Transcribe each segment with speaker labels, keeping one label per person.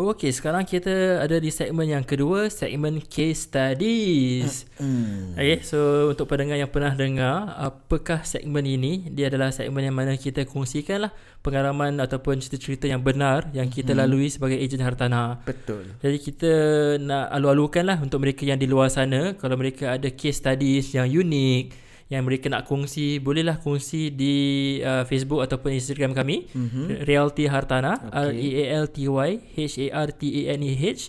Speaker 1: Okey, sekarang kita ada di segmen yang kedua, segmen case studies.
Speaker 2: Hmm.
Speaker 1: Okay, so untuk pendengar yang pernah dengar, apakah segmen ini? Dia adalah segmen yang mana kita kongsikan lah pengalaman ataupun cerita-cerita yang benar yang kita
Speaker 2: Hmm.
Speaker 1: lalui sebagai ejen hartanah.
Speaker 2: Betul.
Speaker 1: Jadi kita nak alu-alukan lah untuk mereka yang di luar sana Kalau mereka ada case studies yang unik Yang mereka nak kongsi Bolehlah kongsi di uh, Facebook ataupun Instagram kami
Speaker 2: Mhm.
Speaker 1: Realty Hartana
Speaker 2: Okay.
Speaker 1: R-E-A-L-T-Y H-A-R-T-A-N-E-H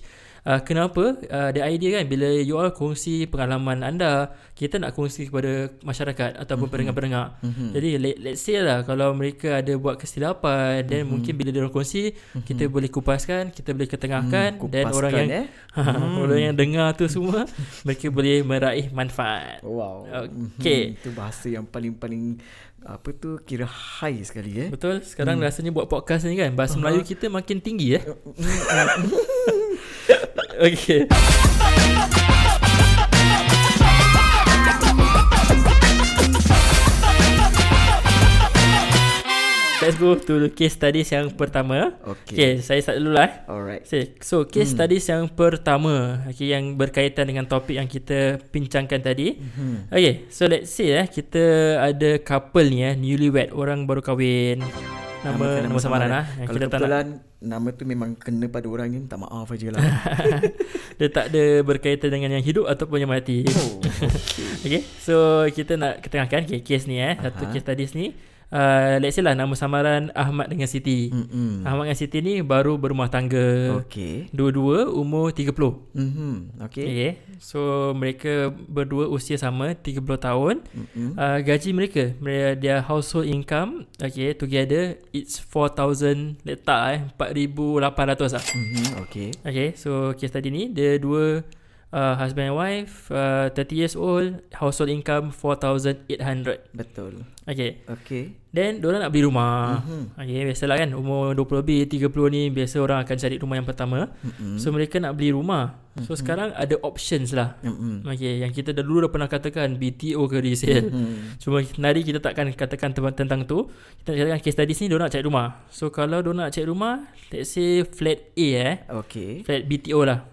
Speaker 1: Uh, kenapa? Uh, ada idea kan bila you all kongsi pengalaman anda kita nak kongsi kepada masyarakat ataupun
Speaker 2: Mhm.
Speaker 1: pendengar-pendengar
Speaker 2: Mhm.
Speaker 1: jadi let, let's say lah kalau mereka ada buat kesilapan then
Speaker 2: Mhm.
Speaker 1: mungkin bila dia kongsi kita boleh kupaskan kita boleh ketengahkan
Speaker 2: Hmm,
Speaker 1: dan orang yang
Speaker 2: eh?
Speaker 1: Hmm. Orang yang dengar tu semua Mereka boleh meraih manfaat
Speaker 2: Wow.
Speaker 1: Okey.
Speaker 2: Mhm. Itu bahasa yang paling-paling apa tu kira high sekali eh.
Speaker 1: Betul? Sekarang hmm. rasanya buat podcast ni kan Bahasa uh-huh. Melayu kita makin tinggi eh Okay Let's go to the case studies yang pertama
Speaker 2: Okay.
Speaker 1: Okay, saya start dulu lah eh
Speaker 2: Alright.
Speaker 1: Okay, so case hmm. studies yang pertama okay, Yang berkaitan dengan topik yang kita bincangkan tadi
Speaker 2: Hmm.
Speaker 1: Okay, so let's say eh Kita ada couple ni eh Newlywed, orang baru kahwin Nama, nama, nama samaran lah
Speaker 2: Kalau
Speaker 1: kita tak nak
Speaker 2: kebetulan nama tu memang kena pada orang ni minta maaf aja lah.
Speaker 1: Dia tak ada berkaitan dengan yang hidup Ataupun yang mati
Speaker 2: oh, okay.
Speaker 1: Okay, so kita nak ketengahkan okay, Case ni eh Satu
Speaker 2: Aha.
Speaker 1: case studies ni uh, Let's say lah Nama samaran Ahmad dengan Siti
Speaker 2: Mm-mm.
Speaker 1: Ahmad dengan Siti ni baru berumah tangga
Speaker 2: Okay.
Speaker 1: Dua-dua umur 30
Speaker 2: Mhm. Okay.
Speaker 1: Okay So mereka berdua usia sama 30 tahun
Speaker 2: Mm-mm.
Speaker 1: uh, Gaji mereka mereka- Their household income Okay together It's 4,000 Letak eh 4,800 lah
Speaker 2: Mhm. Okay.
Speaker 1: Okay so case tadi ni Dia dua uh, Husband and wife uh, 30 years old Household income 4,800
Speaker 2: Betul.
Speaker 1: Okay
Speaker 2: Okay.
Speaker 1: Then diorang nak beli rumah
Speaker 2: Mhm.
Speaker 1: Okay biasalah kan Umur 20 lebih 30 ni Biasa orang akan cari rumah yang pertama
Speaker 2: Mm-mm.
Speaker 1: So mereka nak beli rumah So sekarang ada options lah
Speaker 2: Mm-mm.
Speaker 1: Okay, yang kita dah dulu dah pernah katakan BTO ke resale.
Speaker 2: Mhm.
Speaker 1: Cuma hari kita takkan katakan tentang, tu. Kita nak cakap case studies ni dia nak cari rumah. So kalau dia nak cari rumah, let's say flat A eh,
Speaker 2: Okay.
Speaker 1: flat BTO lah.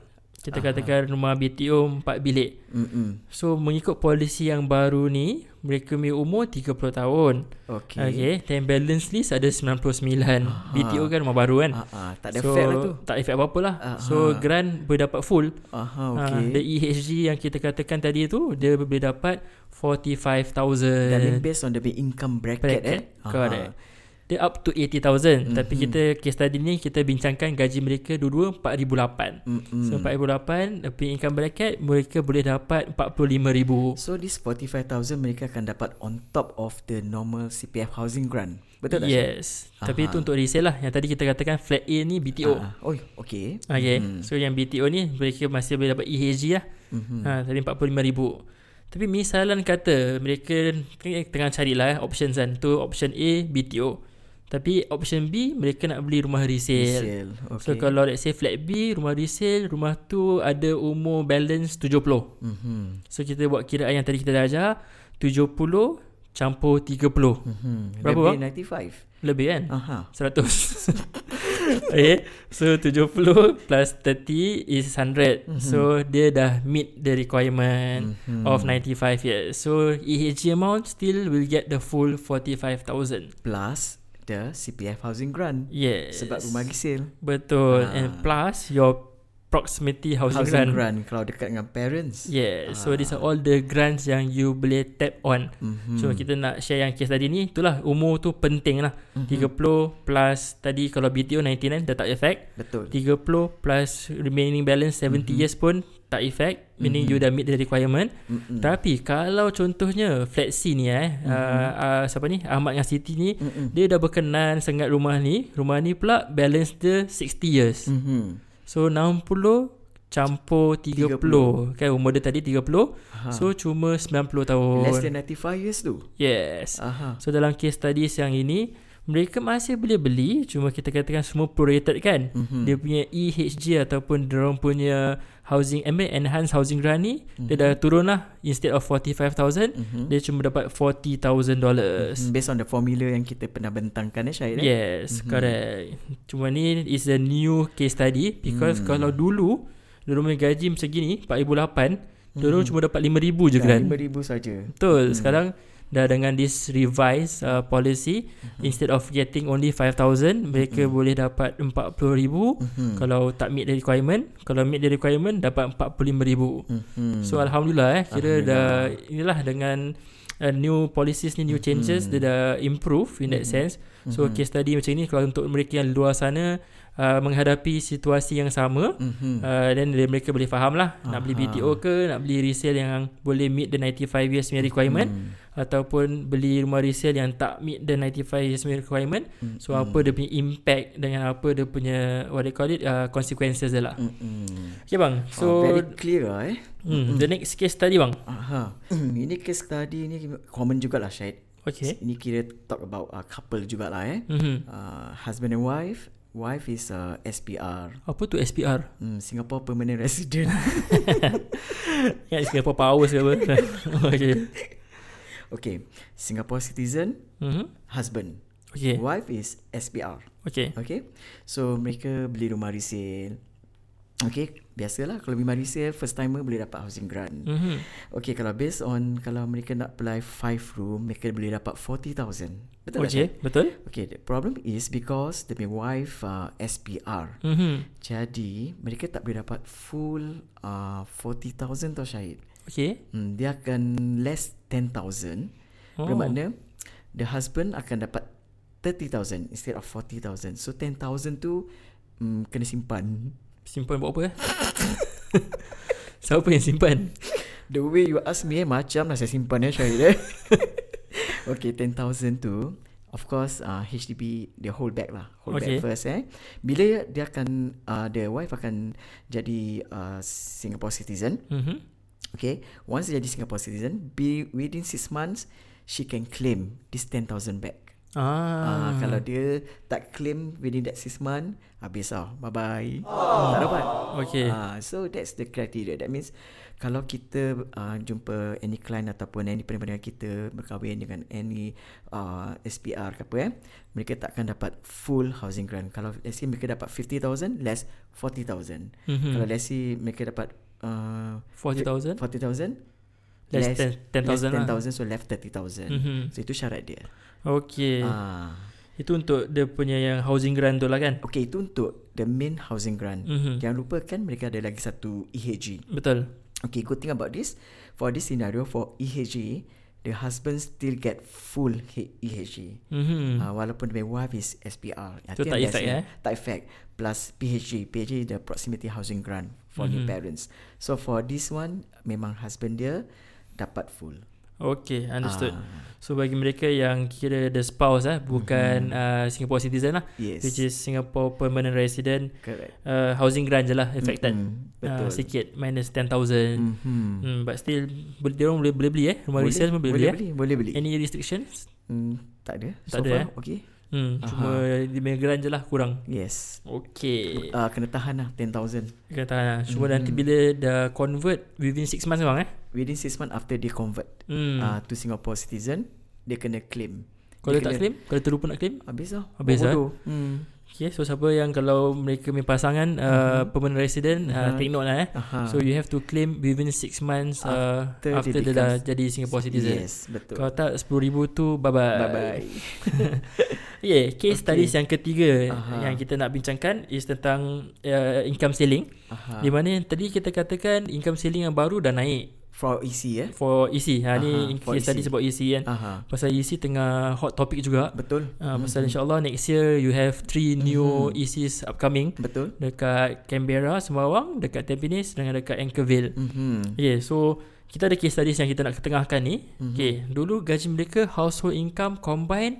Speaker 1: Kita
Speaker 2: Aha.
Speaker 1: katakan rumah BTO 4 bilik.
Speaker 2: Mm-mm.
Speaker 1: So mengikut polisi yang baru ni, mereka punya umur 30 tahun.
Speaker 2: Okay.
Speaker 1: Okay, then balance list ada 99.
Speaker 2: Aha.
Speaker 1: BTO kan rumah baru kan.
Speaker 2: Ah, ah, tak ada
Speaker 1: so,
Speaker 2: so, lah tu.
Speaker 1: Tak efek apa-apa lah.
Speaker 2: Aha.
Speaker 1: So grant boleh dapat full.
Speaker 2: Aha,
Speaker 1: Okay.
Speaker 2: okay.
Speaker 1: Uh, the EHG yang kita katakan tadi tu dia boleh dapat 45,000
Speaker 2: Dan based on the income bracket,
Speaker 1: bracket.
Speaker 2: eh.
Speaker 1: Correct. Dia up to 80,000 mm-hmm. tapi kita case study ni kita bincangkan gaji mereka dua-dua 4,008.
Speaker 2: Mm-mm.
Speaker 1: So 4,008 tapi income bracket mereka boleh dapat 45,000.
Speaker 2: So this 45,000 mereka akan dapat on top of the normal CPF housing grant. Betul tak?
Speaker 1: Yes. Tapi
Speaker 2: Aha.
Speaker 1: itu untuk resale lah. Yang tadi kita katakan flat A ni BTO.
Speaker 2: Ah, oh, okay.
Speaker 1: Okay.
Speaker 2: Mhm.
Speaker 1: So yang BTO ni mereka masih boleh dapat EHG lah.
Speaker 2: Mhm.
Speaker 1: Ha, tadi 45,000. Tapi misalan kata mereka tengah carilah eh, options kan. Tu option A BTO. Tapi option B mereka nak beli rumah resale.
Speaker 2: Resale. Okay.
Speaker 1: So kalau let's say flat B rumah resale, rumah tu ada umur balance 70.
Speaker 2: Mhm.
Speaker 1: So kita buat kiraan yang tadi kita dah ajar 70 campur 30.
Speaker 2: Mhm.
Speaker 1: Berapa,
Speaker 2: Lebih
Speaker 1: bang?
Speaker 2: 95.
Speaker 1: Lebih kan?
Speaker 2: Aha.
Speaker 1: 100. okay. So 70 plus 30 is 100.
Speaker 2: Mhm.
Speaker 1: So dia dah meet the requirement
Speaker 2: Mhm.
Speaker 1: of 95 years. So EHG amount still will get the full 45,000.
Speaker 2: Plus the CPF housing grant.
Speaker 1: Yes.
Speaker 2: Sebab rumah resale.
Speaker 1: Betul.
Speaker 2: Ah.
Speaker 1: And plus your proximity housing,
Speaker 2: Housing
Speaker 1: grant.
Speaker 2: grant kalau dekat dengan parents.
Speaker 1: Yeah. So
Speaker 2: Ah.
Speaker 1: these are all the grants yang you boleh tap on.
Speaker 2: Mhm.
Speaker 1: So kita nak share yang case tadi ni Itulah umur tu penting lah
Speaker 2: Mhm.
Speaker 1: 30 plus Tadi kalau BTO 99 dah tak effect
Speaker 2: Betul.
Speaker 1: 30 plus remaining balance 70
Speaker 2: Mhm.
Speaker 1: years pun tak effect Meaning
Speaker 2: Mhm.
Speaker 1: you dah meet the requirement
Speaker 2: Mhm.
Speaker 1: Tapi kalau contohnya Flat C ni eh
Speaker 2: Mhm.
Speaker 1: uh, uh, Siapa ni Ahmad dengan Siti ni
Speaker 2: Mhm.
Speaker 1: Dia dah berkenan sangat rumah ni Rumah ni pula balance dia 60 years
Speaker 2: Mhm.
Speaker 1: So 60 campur 30,
Speaker 2: 30.
Speaker 1: Kan umur dia tadi 30
Speaker 2: Aha.
Speaker 1: So cuma 90 tahun
Speaker 2: less than 95 years tu.
Speaker 1: Yes
Speaker 2: Aha.
Speaker 1: So dalam case studies yang ini mereka masih boleh beli cuma kita katakan semua prorated kan
Speaker 2: Mhm.
Speaker 1: dia punya EHG ataupun dia punya housing I mean, enhanced housing grant ni dia dah turun lah instead of 45,000
Speaker 2: Mhm.
Speaker 1: dia cuma dapat 40,000 dollars
Speaker 2: Mm, Based on the formula yang kita pernah bentangkan eh Syahid eh?
Speaker 1: Yes, mm-hmm. correct. Cuma ni is a new case study because
Speaker 2: Hmm.
Speaker 1: kalau dulu dia punya gaji macam gini 4008,
Speaker 2: Mhm.
Speaker 1: dia cuma dapat 5000 je kan.
Speaker 2: RM5,000 saja.
Speaker 1: Betul.
Speaker 2: Hmm.
Speaker 1: Sekarang dah dengan this revised uh, policy
Speaker 2: Mhm.
Speaker 1: instead of getting only 5000 mereka boleh dapat 40000
Speaker 2: Mhm.
Speaker 1: kalau tak meet the requirement kalau meet the requirement dapat 45000
Speaker 2: Mhm.
Speaker 1: so alhamdulillah eh kira dah
Speaker 2: Alhamdulillah.
Speaker 1: inilah dengan uh, new policies ni new changes
Speaker 2: Mhm.
Speaker 1: dia dah improve in that
Speaker 2: Mhm.
Speaker 1: sense so
Speaker 2: Mhm.
Speaker 1: case study macam ni kalau untuk mereka yang luar sana uh, menghadapi situasi yang sama
Speaker 2: Mhm.
Speaker 1: uh, then dia- mereka boleh faham lah nak beli. BTO ke nak beli resale yang boleh meet the 95 years punya requirement
Speaker 2: Mhm.
Speaker 1: ataupun beli rumah resale yang tak meet the 95 years punya requirement
Speaker 2: Mhm.
Speaker 1: so apa dia punya impact dengan apa dia punya what they call it uh, consequences dia lah
Speaker 2: Mhm.
Speaker 1: okay bang
Speaker 2: So oh,
Speaker 1: so
Speaker 2: very clear lah eh.
Speaker 1: hmm, the next case study bang
Speaker 2: Aha. ini case study ni common jugalah Syahid.
Speaker 1: okay
Speaker 2: Ini kira talk about uh, couple jugalah eh.
Speaker 1: mm-hmm.
Speaker 2: Uh, husband and wife. Wife is uh, SPR.
Speaker 1: apa tu SPR
Speaker 2: Hmm, Singapore Permanent Resident.
Speaker 1: Kan Singapore Power ke apa Okay
Speaker 2: okay. Singapore citizen,
Speaker 1: mm-hmm.
Speaker 2: husband.
Speaker 1: Okay
Speaker 2: Wife is SPR.
Speaker 1: Okay
Speaker 2: Okay. So mereka beli rumah resale. Okay, biasalah kalau rumah resale first timer boleh dapat housing grant.
Speaker 1: mm-hmm.
Speaker 2: Okay, kalau based on kalau mereka nak apply 5 room, mereka boleh dapat 40,000. Betul tak?
Speaker 1: Okay Betul
Speaker 2: Okay, the problem is because the wife uh, SPR.
Speaker 1: mm-hmm.
Speaker 2: Jadi, mereka tak boleh dapat full uh, 40,000 tau Syahid.
Speaker 1: Okay
Speaker 2: Hmm, dia akan less 10,000.
Speaker 1: oh.
Speaker 2: Bermakna the husband akan dapat 30,000 instead of 40,000. So 10,000 tu hmm, kena simpan.
Speaker 1: Simpan buat apa eh Siapa yang simpan
Speaker 2: The way you ask me eh, macam lah saya simpan eh Syahid eh. okay, 10,000 tu of course uh, HDB dia hold back lah. Hold
Speaker 1: Okay.
Speaker 2: back first eh. Bila dia akan uh, the wife akan jadi uh, Singapore citizen,
Speaker 1: mm-hmm.
Speaker 2: okay. Once dia jadi Singapore citizen, be within 6 months she can claim this 10,000 back.
Speaker 1: Ah,
Speaker 2: Ah, kalau dia tak claim within that 6 month, habis lah. Bye-bye. Tak dapat.
Speaker 1: Okay
Speaker 2: Ah, so that's the criteria. That means kalau kita uh, jumpa any client ataupun any pendengar kita berkahwin dengan any uh, SPR ke apa eh, mereka tak akan dapat full housing grant. Kalau let's say mereka dapat 50,000 less 40,000.
Speaker 1: mm-hmm.
Speaker 2: Kalau let's say mereka dapat uh,
Speaker 1: 40,000
Speaker 2: 40,000
Speaker 1: Less 10 10,000 lah
Speaker 2: 10,000 so left 30,000.
Speaker 1: mm-hmm.
Speaker 2: So itu syarat dia.
Speaker 1: Okay
Speaker 2: Ah.
Speaker 1: Itu untuk dia punya yang housing grant tu lah kan
Speaker 2: Okay, itu untuk the main housing grant.
Speaker 1: mm-hmm.
Speaker 2: Jangan lupakan mereka ada lagi satu EHG.
Speaker 1: Betul
Speaker 2: Okay, good thing about this, for this scenario, for EHG, the husband still get full EHG.
Speaker 1: mm-hmm.
Speaker 2: Uh, walaupun the wife is SPR. I
Speaker 1: So,
Speaker 2: think
Speaker 1: tak effect,
Speaker 2: it.
Speaker 1: eh?
Speaker 2: Tak effect. Plus PHG. PHG the proximity housing grant for mm-hmm.
Speaker 1: Mhm.
Speaker 2: parents. So for this one, memang husband dia dapat full.
Speaker 1: Okay understood
Speaker 2: Ah,
Speaker 1: So bagi mereka yang kira the spouse eh Bukan uh, Singapore citizen lah
Speaker 2: yes.
Speaker 1: Which is Singapore permanent resident
Speaker 2: correct.
Speaker 1: uh, Housing grant je lah affected
Speaker 2: Mm-mm,
Speaker 1: uh,
Speaker 2: betul.
Speaker 1: Sikit minus 10,000
Speaker 2: Mm-hmm.
Speaker 1: Hmm, but still boleh dia orang boleh boleh beli eh. Rumah resale pun boleh,
Speaker 2: boleh
Speaker 1: beli.
Speaker 2: beli, boleh beli.
Speaker 1: Eh? Any restrictions?
Speaker 2: Hmm, tak ada.
Speaker 1: Tak
Speaker 2: so
Speaker 1: ada,
Speaker 2: far,
Speaker 1: eh?
Speaker 2: okay.
Speaker 1: Hmm, cuma di migrant je lah kurang.
Speaker 2: Yes.
Speaker 1: Okay.
Speaker 2: Uh, kena tahan lah 10,000.
Speaker 1: Kita tahan lah. Cuma
Speaker 2: Mhm.
Speaker 1: nanti bila dah convert within 6 months bang eh.
Speaker 2: Within 6 months after dia convert
Speaker 1: Hmm.
Speaker 2: uh, to Singapore citizen, dia kena claim.
Speaker 1: kalau
Speaker 2: dia
Speaker 1: tak
Speaker 2: kena-
Speaker 1: claim, kalau terlupa nak claim.
Speaker 2: Habis lah.
Speaker 1: Habis lah.
Speaker 2: bodoh. Hmm.
Speaker 1: Okay, so siapa yang kalau mereka punya pasangan uh, permanent resident, uh,
Speaker 2: Mhm.
Speaker 1: take note lah eh.
Speaker 2: Aha.
Speaker 1: So you have to claim within 6 months uh,
Speaker 2: After
Speaker 1: after,
Speaker 2: dia
Speaker 1: dah jadi Singapore citizen.
Speaker 2: Yes, betul.
Speaker 1: Kalau tak 10,000 tu bye bye.
Speaker 2: Bye.
Speaker 1: Yeah, case
Speaker 2: Okay.
Speaker 1: studies yang ketiga
Speaker 2: Aha.
Speaker 1: yang kita nak bincangkan is tentang uh, income ceiling.
Speaker 2: Aha.
Speaker 1: Di mana yang tadi kita katakan income ceiling yang baru dah naik
Speaker 2: For EC eh.
Speaker 1: for EC. Ha ni
Speaker 2: Aha, for
Speaker 1: case study
Speaker 2: EC.
Speaker 1: sebab EC kan.
Speaker 2: Aha.
Speaker 1: Pasal EC tengah hot topic juga.
Speaker 2: Betul.
Speaker 1: Uh,
Speaker 2: Mhm.
Speaker 1: pasal insyaAllah next year you have three new
Speaker 2: Mhm.
Speaker 1: ECs upcoming
Speaker 2: Betul.
Speaker 1: dekat Canberra, Sembawang, dekat Tampines dengan dekat Anchorville.
Speaker 2: Mhm.
Speaker 1: Okay, so kita ada case studies yang kita nak ketengahkan ni.
Speaker 2: Mhm.
Speaker 1: Okay, dulu gaji mereka household income combine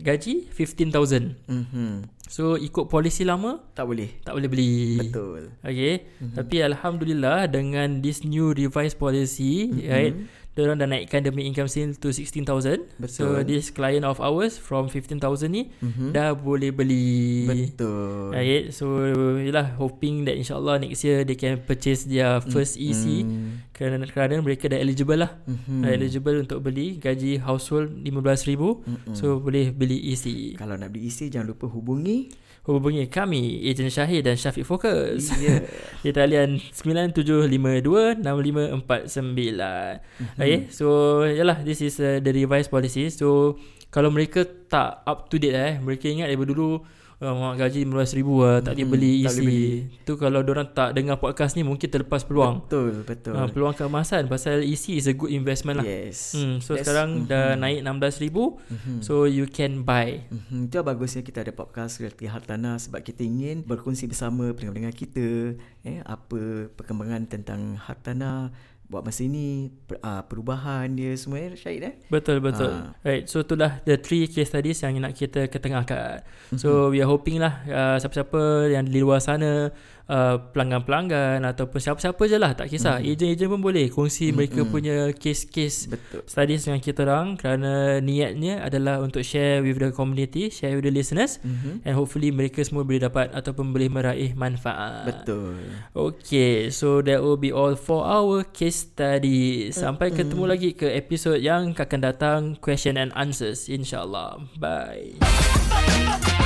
Speaker 1: gaji 15,000.
Speaker 2: Mhm.
Speaker 1: So ikut polisi lama
Speaker 2: Tak boleh.
Speaker 1: tak boleh beli.
Speaker 2: Betul.
Speaker 1: Okay. Mm-hmm. Tapi alhamdulillah dengan this new revised policy, mm-hmm. right? Diorang dah naikkan demi income ceiling to 16,000. So
Speaker 2: Betul.
Speaker 1: this client of ours from 15,000 ni
Speaker 2: Mhm.
Speaker 1: dah boleh beli.
Speaker 2: Betul.
Speaker 1: Right. So yalah hoping that insyaallah next year they can purchase their first EC
Speaker 2: Mm.
Speaker 1: kerana kerana mereka dah eligible lah.
Speaker 2: Mhm.
Speaker 1: Dah eligible untuk beli gaji household 15,000.
Speaker 2: Mm-mm.
Speaker 1: So boleh beli EC.
Speaker 2: Kalau nak beli isi jangan lupa hubungi.
Speaker 1: Hubungi kami Ejen Syahid dan Syafiq Focus.
Speaker 2: Ya.
Speaker 1: Di talian 97526549.
Speaker 2: Mhm.
Speaker 1: Okay, so yalah this is uh, the revised policy. So kalau mereka tak up to date eh, mereka ingat daripada dulu uh, mak gaji 15,000 lah, tak boleh
Speaker 2: Mhm,
Speaker 1: beli
Speaker 2: tak
Speaker 1: isi.
Speaker 2: boleh beli.
Speaker 1: Tu kalau orang tak dengar podcast ni mungkin terlepas peluang.
Speaker 2: Betul, betul.
Speaker 1: Uh, peluang keemasan pasal isi is a good investment lah.
Speaker 2: Yes.
Speaker 1: Hmm, so
Speaker 2: That's-
Speaker 1: sekarang dah
Speaker 2: mhm.
Speaker 1: naik 16,000
Speaker 2: Mhm.
Speaker 1: so you can buy.
Speaker 2: Mhm, Itu bagusnya kita ada podcast Reality Hartanah sebab kita ingin berkongsi bersama pendengar-pendengar kita eh, apa perkembangan tentang hartanah buat masa ini, per, uh, perubahan dia semua eh, Syahid eh.
Speaker 1: Betul betul.
Speaker 2: Ah.
Speaker 1: Right. So itulah the three case studies yang nak kita ketengahkan. So we are hoping lah uh, siapa-siapa yang di luar sana uh, pelanggan-pelanggan ataupun siapa-siapa je lah tak kisah.
Speaker 2: Mhm.
Speaker 1: Ejen-ejen pun boleh kongsi mereka
Speaker 2: Mhm.
Speaker 1: punya case-case
Speaker 2: Betul.
Speaker 1: studies dengan kita orang kerana niatnya adalah untuk share with the community, share with the listeners
Speaker 2: Mhm.
Speaker 1: and hopefully mereka semua boleh dapat ataupun boleh meraih manfaat.
Speaker 2: Betul.
Speaker 1: Okay, so that will be all for our case study. Sampai ketemu lagi ke episod yang akan datang question and answers insyaallah. Bye.